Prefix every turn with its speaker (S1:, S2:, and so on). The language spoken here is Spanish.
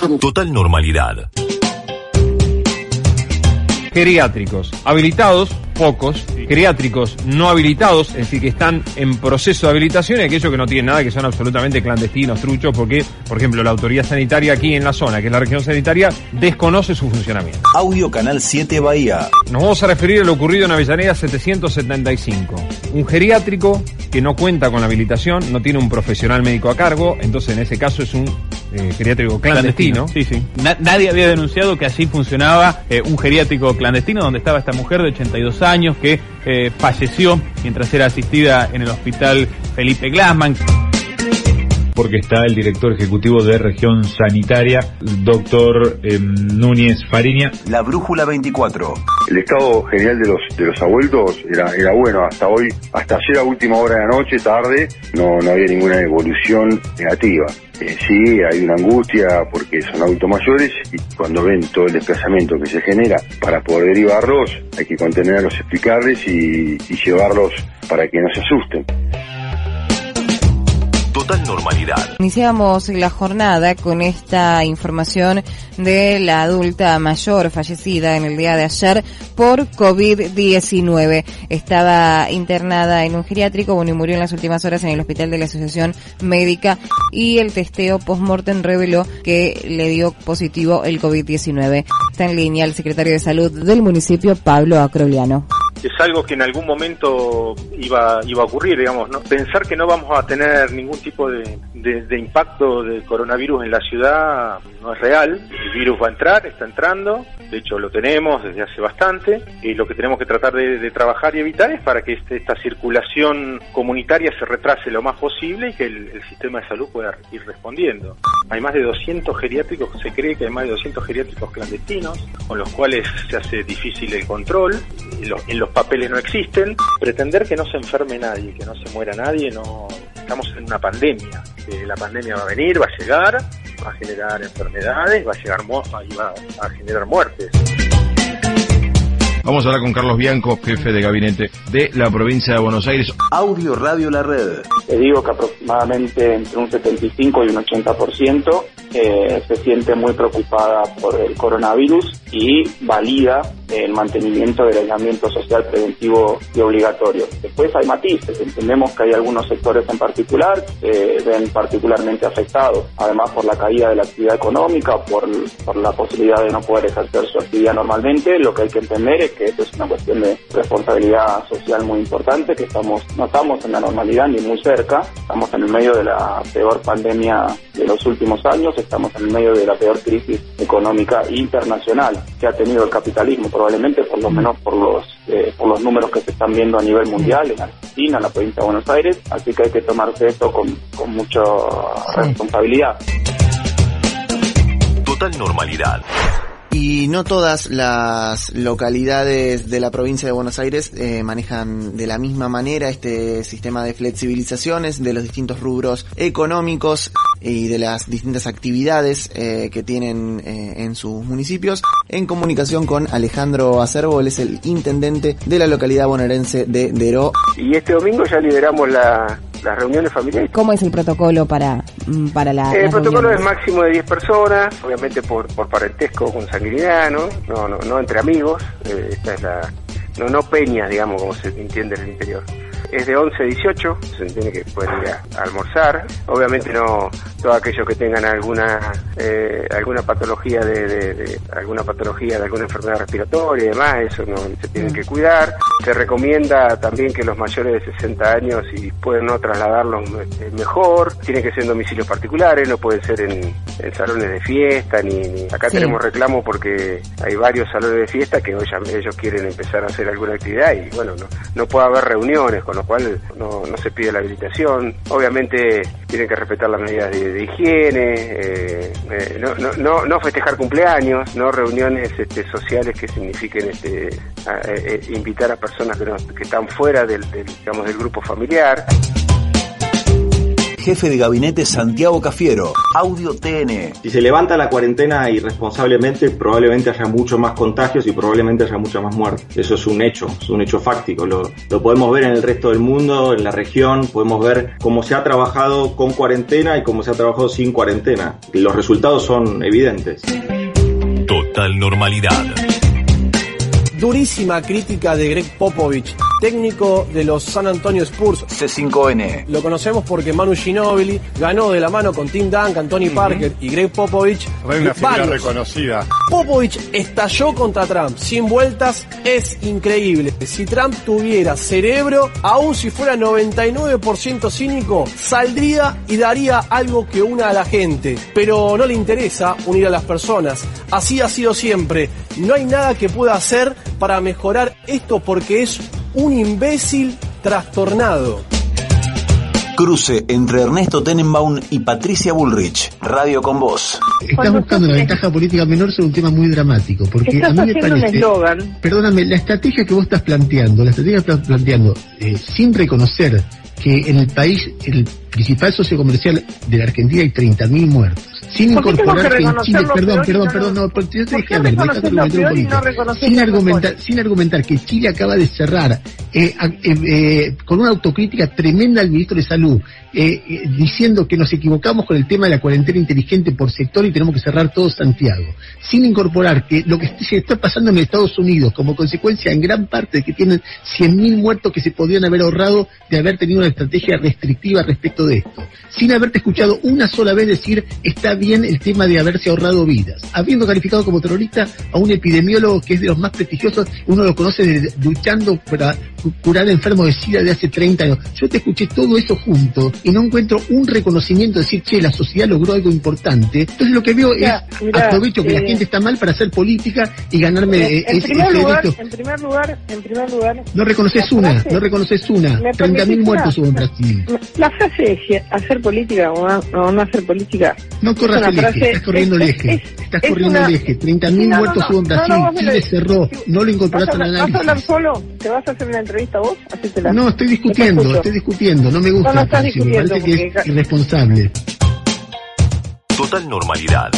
S1: Total normalidad.
S2: Geriátricos habilitados, pocos. Geriátricos no habilitados, es decir, que están en proceso de habilitación y aquellos que no tienen nada, que son absolutamente clandestinos, truchos, porque, por ejemplo, la autoridad sanitaria aquí en la zona, que es la región sanitaria, desconoce su funcionamiento.
S1: Audio Canal 7 Bahía.
S2: Nos vamos a referir a lo ocurrido en Avellaneda 775. Un geriátrico que no cuenta con la habilitación, no tiene un profesional médico a cargo, entonces en ese caso es un eh, geriátrico clandestino.
S3: Sí, sí. Na- nadie había denunciado que así funcionaba eh, un geriátrico clandestino donde estaba esta mujer de 82 años que eh, falleció mientras era asistida en el hospital Felipe Glassman.
S4: porque está el director ejecutivo de región sanitaria, doctor Núñez Fariña.
S1: La Brújula 24.
S5: El estado general de los de los abuelos era, era bueno hasta hoy, hasta ayer a última hora de la noche, tarde, no, no había ninguna evolución negativa. Eh, sí, hay una angustia porque son adultos mayores y cuando ven todo el desplazamiento que se genera para poder derivarlos, hay que contenerlos, explicarles y, y llevarlos para que no se asusten.
S1: Normalidad.
S6: Iniciamos la jornada con esta información de la adulta mayor fallecida en el día de ayer por COVID-19. Estaba internada en un geriátrico, bueno, y murió en las últimas horas en el hospital de la Asociación Médica y el testeo post-mortem reveló que le dio positivo el COVID-19. Está en línea el secretario de Salud del municipio, Pablo Acroliano.
S7: Es algo que en algún momento iba, iba a ocurrir, digamos, ¿no? Pensar que no vamos a tener ningún tipo de, de, de impacto del coronavirus en la ciudad no es real. El virus va a entrar, está entrando, de hecho lo tenemos desde hace bastante, y lo que tenemos que tratar de, trabajar y evitar es para que este- esta circulación comunitaria se retrase lo más posible y que el, sistema de salud pueda ir respondiendo. Hay más de 200 geriátricos, se cree que hay más de 200 geriátricos clandestinos, con los cuales se hace difícil el control, en los, en los papeles no existen. Pretender que no se enferme nadie, que no se muera nadie, no estamos en una pandemia. la pandemia va a venir, va a llegar, a generar enfermedades, va a llegar va a generar muertes.
S8: Vamos a hablar con Carlos Bianco, jefe de gabinete de la provincia de Buenos Aires.
S1: Audio Radio La Red.
S9: Te digo que aproximadamente entre un 75 y un 80% eh, se siente muy preocupada por el coronavirus y valida el mantenimiento del aislamiento social preventivo y obligatorio. Después hay matices, entendemos que hay algunos sectores en particular que se ven particularmente afectados, además por la caída de la actividad económica por la posibilidad de no poder ejercer su actividad normalmente, lo que hay que entender es que esto es una cuestión de responsabilidad social muy importante, que estamos, no estamos en la normalidad ni muy cerca, estamos en el medio de la peor pandemia de los últimos años, estamos en el medio de la peor crisis económica internacional que ha tenido el capitalismo, probablemente por lo menos por los eh, por los números que se están viendo a nivel mundial en Argentina, en la provincia de Buenos Aires, así que hay que tomarse esto con, con mucha responsabilidad.
S1: Total normalidad.
S10: Y no todas las localidades de la provincia de Buenos Aires eh, manejan de la misma manera este sistema de flexibilizaciones de los distintos rubros económicos y de las distintas actividades eh, que tienen eh, en sus municipios. En comunicación con Alejandro Acerbo, él es el intendente de la localidad bonaerense de Deró.
S7: Y este domingo ya liberamos la- las reuniones familiares.
S6: ¿Cómo es el protocolo para, mm, para la
S7: El
S6: las
S7: protocolo es máximo de 10 personas, obviamente por, por parentesco con sanguinidad, ¿no? No, no, no entre amigos, eh, esta es la... No, no peñas, digamos, como se entiende en el interior. Es de 11 a 18, se entiende que pueden ir a, a almorzar. Obviamente no todos aquellos que tengan alguna eh, alguna patología de, de- de- alguna patología de alguna enfermedad respiratoria y demás, eso no se tienen que cuidar. Se recomienda también que los mayores de 60 años y pueden no trasladarlos eh, mejor, tienen que ser en domicilios particulares, no pueden ser en, en salones de fiesta ni, ni- acá
S6: Sí.
S7: tenemos reclamo porque hay varios salones de fiesta que hoy ya- ellos quieren empezar a hacer alguna actividad y bueno, no, no puede haber reuniones, con lo cual no, no se pide la habilitación. Obviamente tienen que respetar las medidas de, higiene, eh, eh, no, no, no, festejar cumpleaños, no reuniones este, sociales que signifiquen este, eh, eh, invitar a personas que, no- que están fuera del, del, digamos, del grupo familiar.
S1: Jefe de gabinete Santiago Cafiero. Audio TN.
S11: Si se levanta la cuarentena irresponsablemente, probablemente haya mucho más contagios y probablemente haya mucha más muerte. Eso es un hecho, es un hecho fáctico. Lo, lo podemos ver en el resto del mundo, en la región, podemos ver cómo se ha trabajado con cuarentena y cómo se ha trabajado sin cuarentena. Los resultados son evidentes.
S1: Total normalidad.
S12: Durísima crítica de Greg Popovich, técnico de los San Antonio Spurs.
S1: C5N.
S12: Lo conocemos porque Manu Ginobili ganó de la mano con Tim Duncan, Tony Parker y Greg Popovich.
S13: una figura reconocida.
S12: Popovich estalló contra Trump, sin vueltas, es increíble. Si Trump tuviera cerebro, aun si fuera 99% cínico, saldría y daría algo que una a la gente. Pero no le interesa unir a las personas. Así ha sido siempre. No hay nada que pueda hacer para mejorar esto porque es un imbécil trastornado.
S1: Cruce entre Ernesto Tenenbaum y Patricia Bullrich. Radio con Voz.
S14: Estás buscando la ventaja política menor sobre un tema muy dramático, porque
S15: Estás
S14: a mí me
S15: un
S14: parece, perdóname, la estrategia que vos estás planteando, la estrategia que estás planteando, eh, sin reconocer que en el país, el principal socio comercial de la Argentina hay 30.000 muertos, sin
S15: ¿Por qué tengo
S14: incorporar
S15: que
S14: en Chile, perdón, perdón,
S15: no
S14: perdón, no, porque yo te
S15: ¿Por
S14: dejé
S15: qué
S14: hablar,
S15: reconocer
S14: déjate
S15: lo
S14: argumentar un
S15: peor y no
S14: poquito.
S15: reconocer
S14: sin argumentar, sin argumentar que Chile acaba de cerrar eh, eh, eh, con una autocrítica tremenda al ministro de Salud, diciendo que nos equivocamos con el tema de la cuarentena inteligente por sector y tenemos que cerrar todo Santiago, sin incorporar que lo que se está pasando en Estados Unidos como consecuencia en gran parte de que tienen 100.000 muertos que se podrían haber ahorrado de haber tenido una estrategia restrictiva respecto de esto, sin haberte escuchado una sola vez decir está bien el tema de haberse ahorrado vidas, habiendo calificado como terrorista a un epidemiólogo que es de los más prestigiosos, uno lo conoce de- luchando para cu- curar enfermos de SIDA de hace 30 años. Yo te escuché todo eso junto y no encuentro un reconocimiento de decir, che, la sociedad logró algo importante. Entonces lo que veo es, aprovecho que la
S15: eh,
S14: gente está mal para hacer política y ganarme eh,
S15: en,
S14: ese,
S15: primer
S14: ese
S15: lugar, en primer lugar, en primer lugar,
S14: No reconoces una,
S15: frase-
S14: no reconoces una.
S15: ¿Me
S14: 30.000
S15: permitís
S14: muertos hubo en Brasil.
S15: la frase es si hacer política o no, o no hacer política.
S14: No corras el eje, estás corriendo
S15: es-
S14: el eje.
S15: es-
S14: Estás
S15: es
S14: corriendo
S15: una-
S14: el eje. 30.000
S15: No, no,
S14: muertos
S15: no,
S14: hubo en Brasil. Chile cerró. No lo
S15: ¿Vas
S14: incorporaste
S15: a,
S14: al
S15: hablar, ¿Vas a hablar
S14: análisis.
S15: solo? ¿Te vas a hacer una entrevista vos?
S14: No, estoy discutiendo, estoy discutiendo. No me gusta.
S15: No, no estás
S14: Patricio, me
S15: discutiendo,
S14: parece que es irresponsable.
S1: Total normalidad.